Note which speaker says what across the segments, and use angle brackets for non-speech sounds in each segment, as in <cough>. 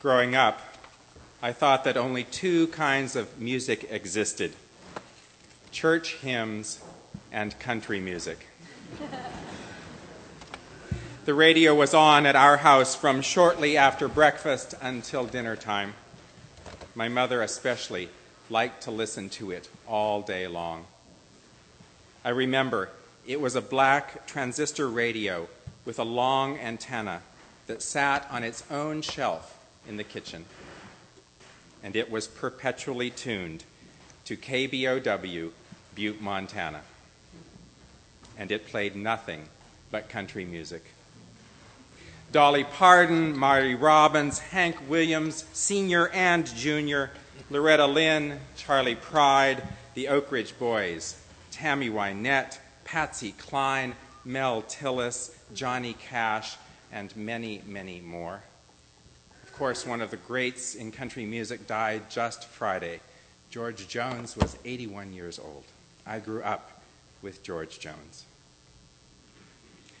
Speaker 1: Growing up, I thought that only two kinds of music existed church hymns and country music. <laughs> the radio was on at our house from shortly after breakfast until dinner time. My mother, especially, liked to listen to it all day long. I remember it was a black transistor radio with a long antenna that sat on its own shelf in the kitchen. And it was perpetually tuned to KBOW, Butte, Montana. And it played nothing but country music. Dolly Parton, Marty Robbins, Hank Williams, Sr. and Jr., Loretta Lynn, Charley Pride, the Oak Ridge Boys, Tammy Wynette, Patsy Cline, Mel Tillis, Johnny Cash, and many, many more course, one of the greats in country music died just Friday. George Jones was 81 years old. I grew up with George Jones.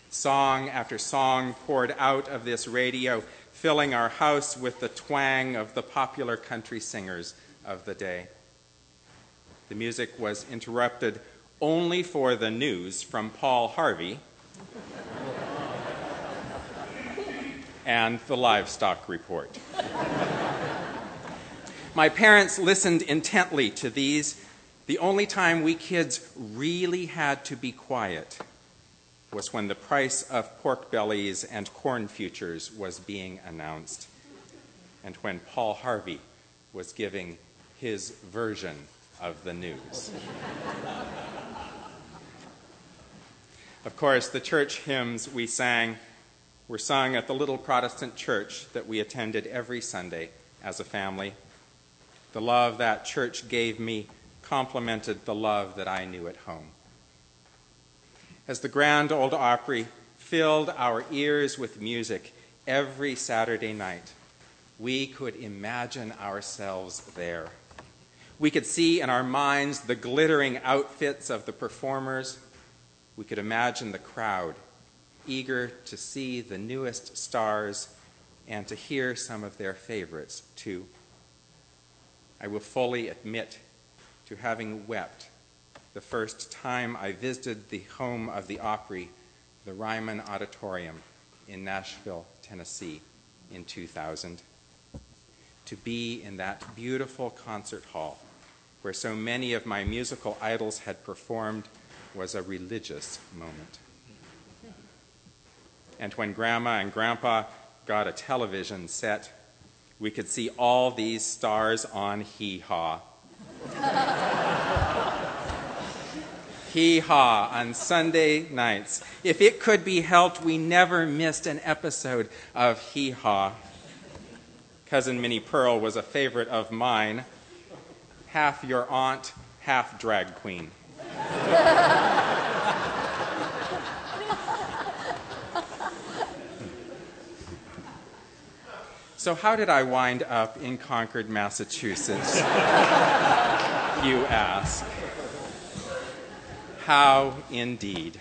Speaker 1: Song after song poured out of this radio, filling our house with the twang of the popular country singers of the day. The music was interrupted only for the news from Paul Harvey and the livestock report. My parents listened intently to these. The only time we kids really had to be quiet was when the price of pork bellies and corn futures was being announced, and when Paul Harvey was giving his version of the news. of course, the church hymns we sang were sung at the little Protestant church that we attended every Sunday as a family. The love that church gave me complemented the love that I knew at home. As the Grand Old Opry filled our ears with music every Saturday night, we could imagine ourselves there. We could see in our minds the glittering outfits of the performers. We could imagine the crowd eager to see the newest stars and to hear some of their favorites too. I will fully admit to having wept the first time I visited the home of the Opry, the Ryman Auditorium in Nashville, Tennessee, in 2000. To be in that beautiful concert hall where so many of my musical idols had performed was a religious moment. And when Grandma and Grandpa got a television set, we could see all these stars on Hee Haw. <laughs> Hee Haw on Sunday nights. If it could be helped, we never missed an episode of Hee Haw. Cousin Minnie Pearl was a favorite of mine. Half your aunt, half drag queen. <laughs> So, how did I wind up in Concord, Massachusetts? <laughs> you ask. How indeed.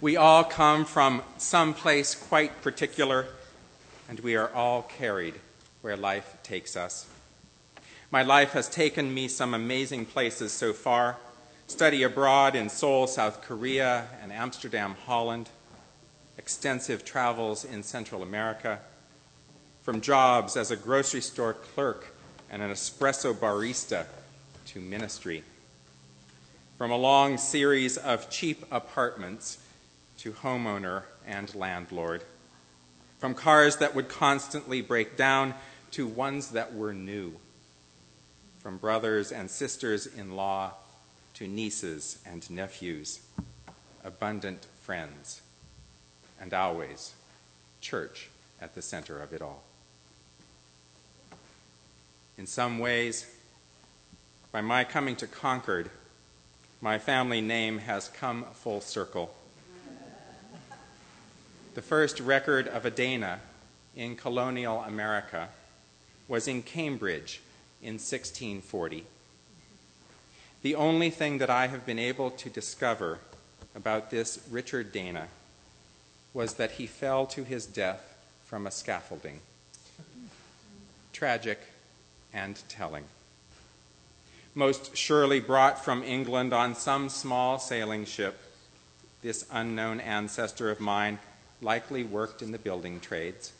Speaker 1: We all come from some place quite particular, and we are all carried where life takes us. My life has taken me some amazing places so far study abroad in Seoul, South Korea, and Amsterdam, Holland extensive travels in Central America, from jobs as a grocery store clerk and an espresso barista to ministry, from a long series of cheap apartments to homeowner and landlord, from cars that would constantly break down to ones that were new, from brothers and sisters in law to nieces and nephews, abundant friends and always church at the center of it all. In some ways, by my coming to Concord, my family name has come full circle. The first record of a Dana in colonial America was in Cambridge in 1640. The only thing that I have been able to discover about this Richard Dana was that he fell to his death from a scaffolding. Tragic and telling. Most surely brought from England on some small sailing ship, this unknown ancestor of mine likely worked in the building trades.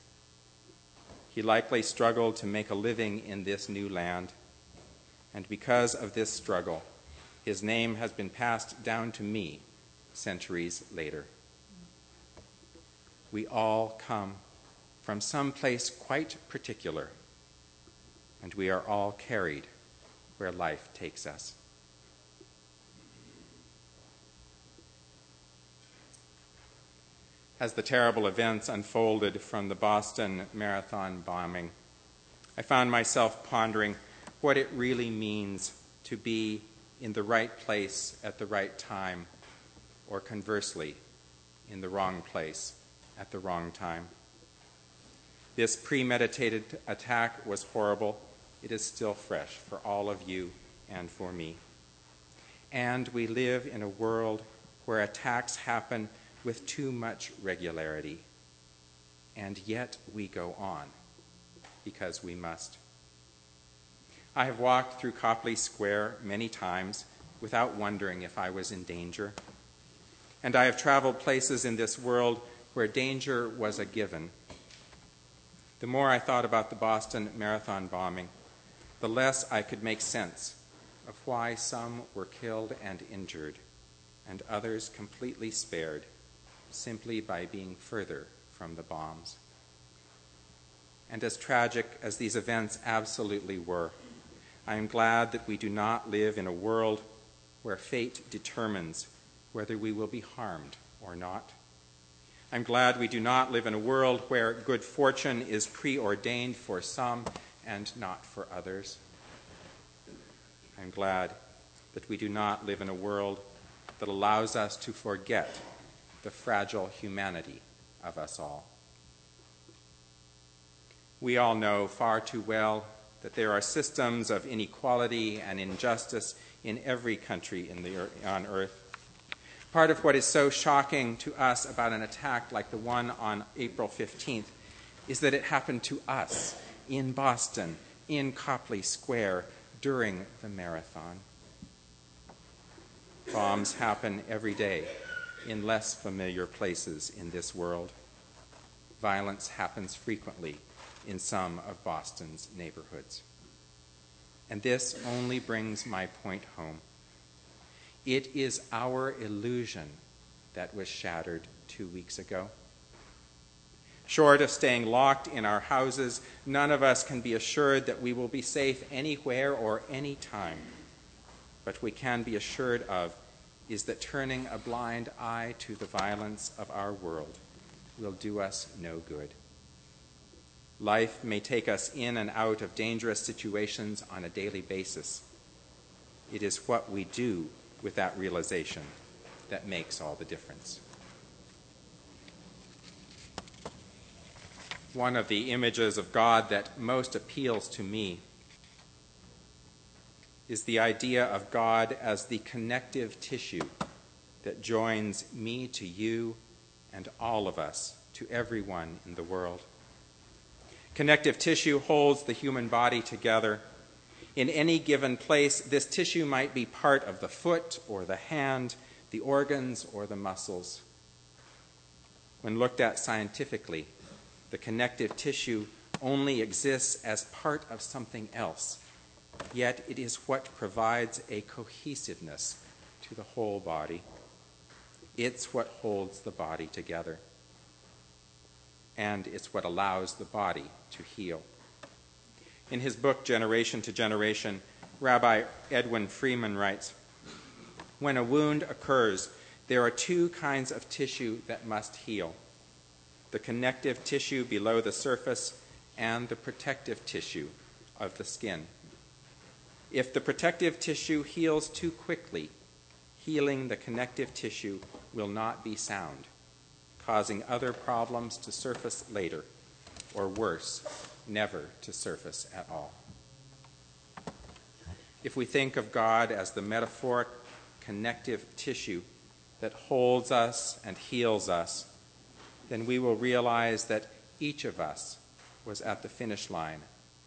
Speaker 1: He likely struggled to make a living in this new land, and because of this struggle, his name has been passed down to me centuries later. We all come from some place quite particular, and we are all carried where life takes us. As the terrible events unfolded from the Boston Marathon bombing, I found myself pondering what it really means to be in the right place at the right time, or conversely, in the wrong place at the wrong time. This premeditated attack was horrible. It is still fresh for all of you and for me. And we live in a world where attacks happen with too much regularity. And yet we go on because we must. I have walked through Copley Square many times without wondering if I was in danger. And I have traveled places in this world where danger was a given. The more I thought about the Boston Marathon bombing, the less I could make sense of why some were killed and injured and others completely spared simply by being further from the bombs. And as tragic as these events absolutely were, I am glad that we do not live in a world where fate determines whether we will be harmed or not. I'm glad we do not live in a world where good fortune is preordained for some and not for others. I'm glad that we do not live in a world that allows us to forget the fragile humanity of us all. We all know far too well that there are systems of inequality and injustice in every country in the, on earth Part of what is so shocking to us about an attack like the one on April 15th is that it happened to us in Boston, in Copley Square, during the marathon. Bombs happen every day in less familiar places in this world. Violence happens frequently in some of Boston's neighborhoods. And this only brings my point home. It is our illusion that was shattered two weeks ago. Short of staying locked in our houses, none of us can be assured that we will be safe anywhere or any time. But we can be assured of is that turning a blind eye to the violence of our world will do us no good. Life may take us in and out of dangerous situations on a daily basis. It is what we do with that realization that makes all the difference. One of the images of God that most appeals to me is the idea of God as the connective tissue that joins me to you and all of us to everyone in the world. Connective tissue holds the human body together in any given place, this tissue might be part of the foot or the hand, the organs or the muscles. When looked at scientifically, the connective tissue only exists as part of something else, yet it is what provides a cohesiveness to the whole body. It's what holds the body together, and it's what allows the body to heal. In his book, Generation to Generation, Rabbi Edwin Friedman writes When a wound occurs, there are two kinds of tissue that must heal the connective tissue below the surface and the protective tissue of the skin. If the protective tissue heals too quickly, healing the connective tissue will not be sound, causing other problems to surface later, or worse, never to surface at all. If we think of God as the metaphoric connective tissue that holds us and heals us, then we will realize that Each of us was at the finish line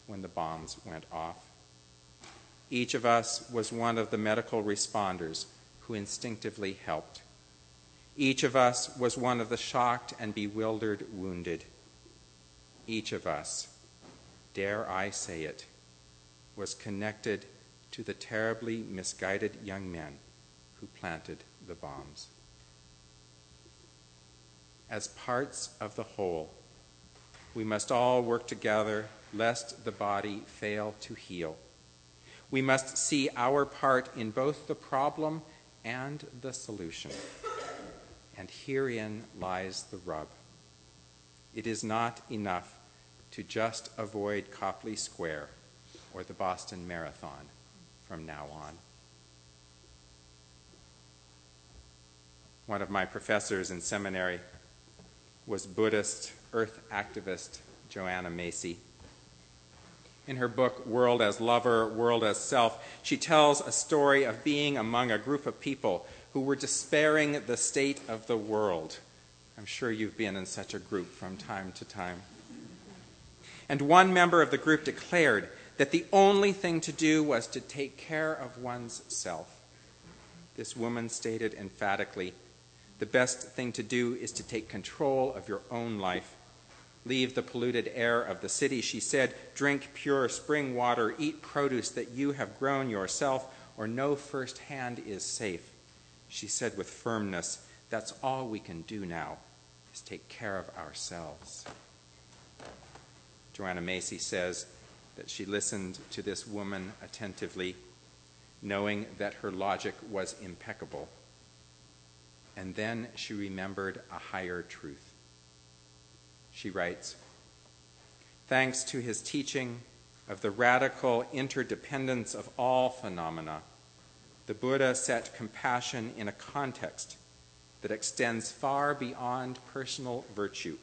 Speaker 1: when the bombs went off. Each of us was one of the medical responders who instinctively helped. Each of us was one of the shocked and bewildered wounded. Each of us, dare I say it, was connected to the terribly misguided young men who planted the bombs. As parts of the whole, we must all work together lest the body fail to heal. We must see our part in both the problem and the solution. And herein lies the rub. It is not enough to just avoid Copley Square or the Boston Marathon from now on. One of my professors in seminary was Buddhist earth activist Joanna Macy. In her book, World as Lover, World as Self, she tells a story of being among a group of people who were despairing the state of the world. I'm sure you've been in such a group from time to time. And one member of the group declared that the only thing to do was to take care of one's self. This woman stated emphatically the best thing to do is to take control of your own life. Leave the polluted air of the city, she said. Drink pure spring water. Eat produce that you have grown yourself, or know first hand is safe. She said with firmness, That's all we can do now, is take care of ourselves. Joanna Macy says that she listened to this woman attentively, knowing that her logic was impeccable. And then she remembered a higher truth. She writes Thanks to his teaching of the radical interdependence of all phenomena, the Buddha set compassion in a context that extends far beyond personal virtue.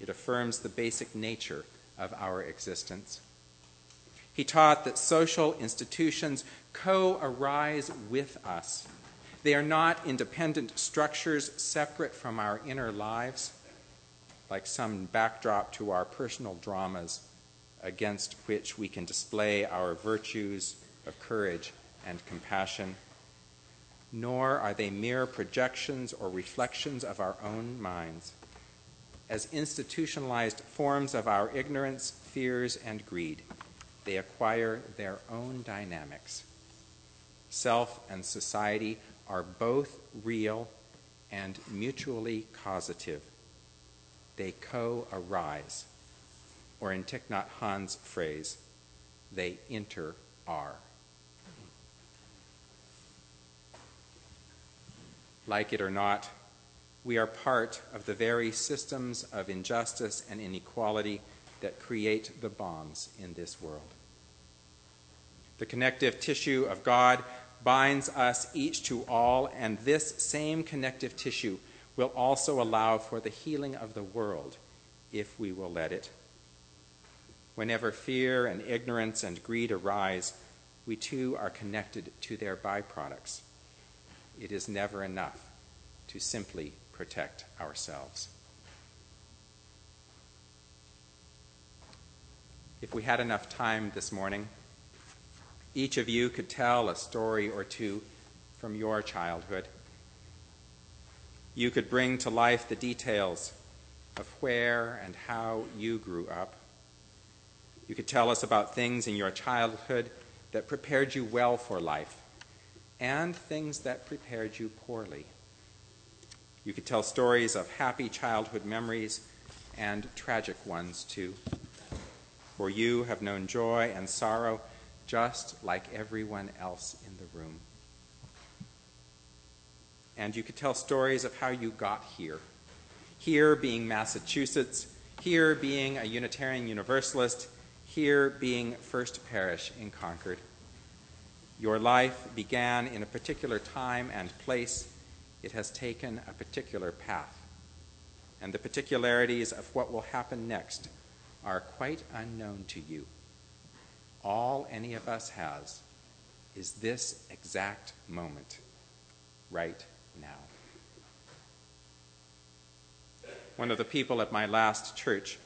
Speaker 1: It affirms the basic nature of our existence. He taught that social institutions co arise with us. They are not independent structures separate from our inner lives like some backdrop to our personal dramas against which we can display our virtues of courage and compassion, nor are they mere projections or reflections of our own minds. As institutionalized forms of our ignorance, fears, and greed, they acquire their own dynamics. Self and society are both real and mutually causative they co arise. Or in Thich Nhat Hanh's phrase, they inter are. Like it or not, we are part of the very systems of injustice and inequality that create the bombs in this world. The connective tissue of God binds us each to all, and this same connective tissue will also allow for the healing of the world if we will let it. Whenever fear and ignorance and greed arise, we too are connected to their byproducts. It is never enough to simply protect ourselves. If we had enough time this morning, each of you could tell a story or two from your childhood you could bring to life the details of where and how you grew up. You could tell us about things in your childhood that prepared you well for life and things that prepared you poorly. You could tell stories of happy childhood memories and tragic ones too. For you have known joy and sorrow just like everyone else in the room and you could tell stories of how you got here. Here being Massachusetts, here being a Unitarian Universalist, here being First Parish in Concord. Your life began in a particular time and place. It has taken a particular path. And the particularities of what will happen next are quite unknown to you. All any of us has is this exact moment, right now. one of the people at my last church,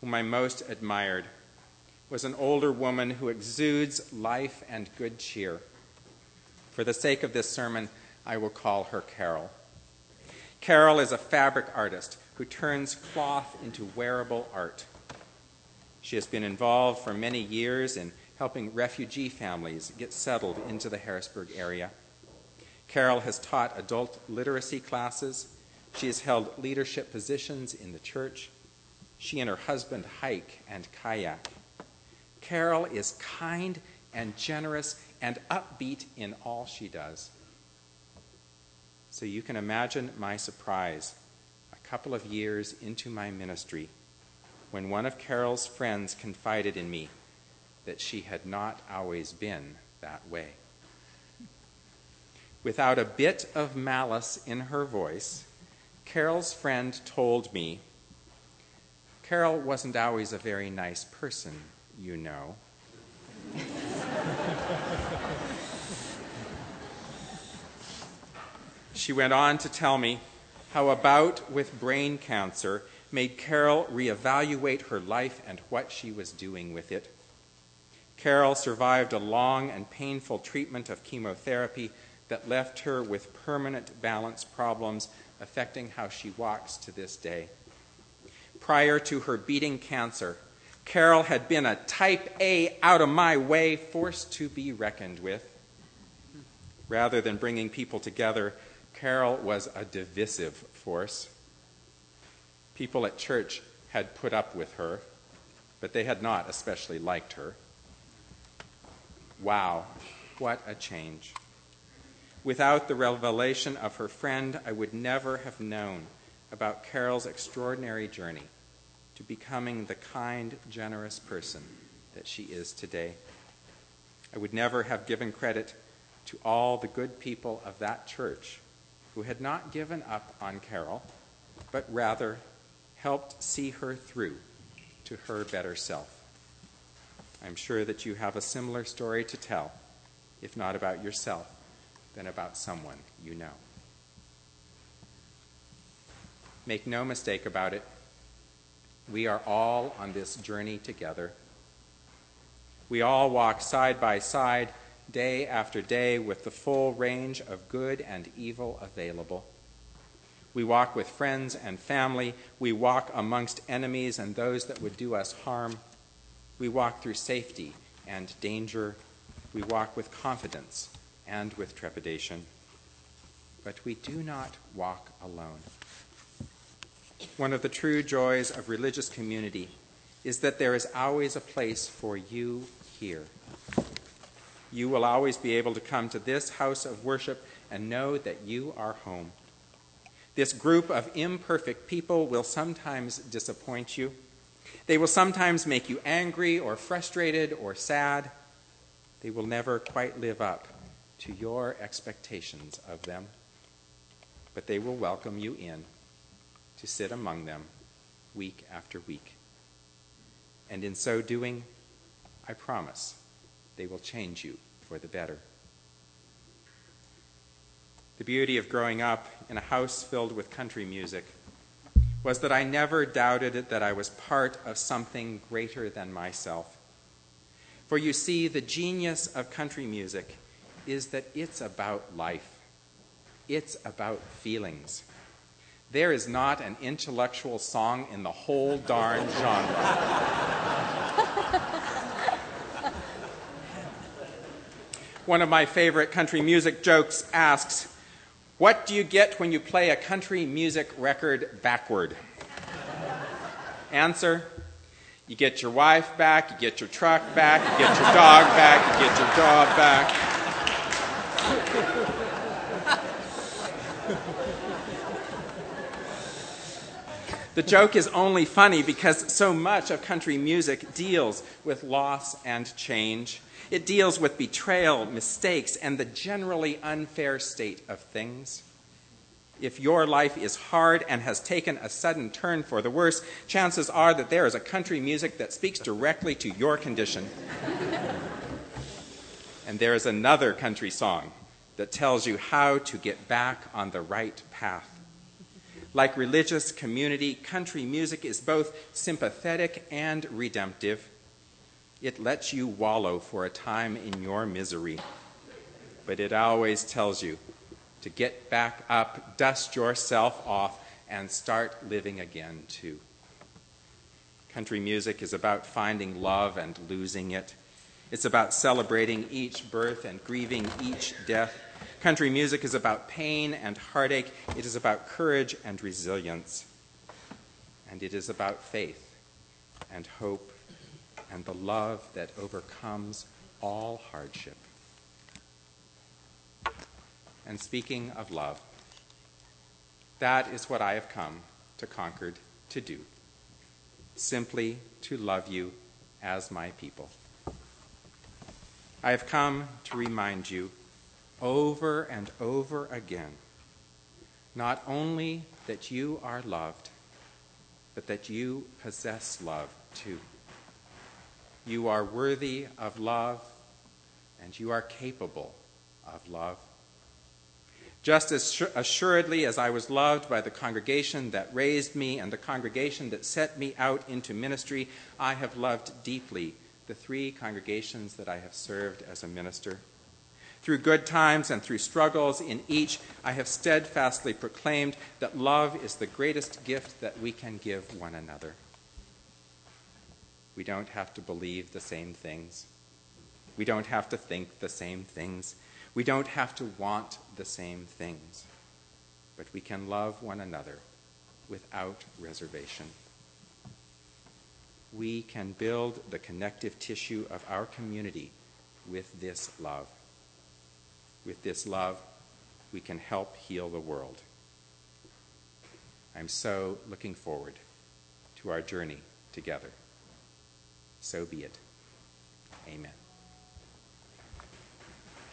Speaker 1: whom I most admired, was an older woman who exudes life and good cheer. For the sake of this sermon, I will call her Carol. Carol is a fabric artist who turns cloth into wearable art. She has been involved for many years in helping refugee families get settled into the Harrisburg area. Carol has taught adult literacy classes. She has held leadership positions in the church. She and her husband hike and kayak. Carol is kind and generous and upbeat in all she does. So you can imagine my surprise a couple of years into my ministry when one of Carol's friends confided in me that she had not always been that way. Without a bit of malice in her voice, Carol's friend told me Carol wasn't always a very nice person, you know. She went on to tell me how a bout with brain cancer made Carol reevaluate her life and what she was doing with it. Carol survived a long and painful treatment of chemotherapy that left her with permanent balance problems affecting how she walks to this day. Prior to her beating cancer, Carol had been a type A, out of my way, force to be reckoned with. Rather than bringing people together, Carol was a divisive force. People at church had put up with her, but they had not especially liked her. Wow, what a change. Without the revelation of her friend, I would never have known about Carol's extraordinary journey to becoming the kind, generous person that she is today. I would never have given credit to all the good people of that church who had not given up on Carol, but rather helped see her through to her better self. I'm sure that you have a similar story to tell, if not about yourself, then about someone you know. Make no mistake about it, we are all on this journey together. We all walk side by side, day after day, with the full range of good and evil available. We walk with friends and family. We walk amongst enemies and those that would do us harm. We walk through safety and danger. We walk with confidence and with trepidation. But we do not walk alone. One of the true joys of religious community is that there is always a place for you here. You will always be able to come to this house of worship and know that you are home. This group of imperfect people will sometimes disappoint you. They will sometimes make you angry or frustrated or sad. They will never quite live up to your expectations of them. But they will welcome you in to sit among them week after week. And in so doing, I promise they will change you for the better. The beauty of growing up in a house filled with country music was that I never doubted that I was part of something greater than myself. For you see, the genius of country music is that it's about life, it's about feelings. There is not an intellectual song in the whole darn genre. One of my favorite country music jokes asks, What do you get when you play a country music record backward? Answer You get your wife back, you get your truck back, you get your dog back, you get your job back. The joke is only funny because so much of country music deals with loss and change. It deals with betrayal, mistakes, and the generally unfair state of things. If your life is hard and has taken a sudden turn for the worse, chances are that there is a country music that speaks directly to your condition. <laughs> and there is another country song that tells you how to get back on the right path. Like religious community, country music is both sympathetic and redemptive. It lets you wallow for a time in your misery, but it always tells you to get back up, dust yourself off, and start living again, too. Country music is about finding love and losing it. It's about celebrating each birth and grieving each death. Country music is about pain and heartache. It is about courage and resilience. And it is about faith and hope and the love that overcomes all hardship. And speaking of love, that is what I have come to Concord to do simply to love you as my people. I have come to remind you over and over again not only that you are loved, but that you possess love too. You are worthy of love, and you are capable of love. Just as assuredly as I was loved by the congregation that raised me and the congregation that set me out into ministry, I have loved deeply the three congregations that I have served as a minister. Through good times and through struggles in each, I have steadfastly proclaimed that love is the greatest gift that we can give one another. We don't have to believe the same things. We don't have to think the same things. We don't have to want the same things, but we can love one another without reservation. We can build the connective tissue of our community with this love. With this love, we can help heal the world. I'm so looking forward to our journey together. So be it. Amen.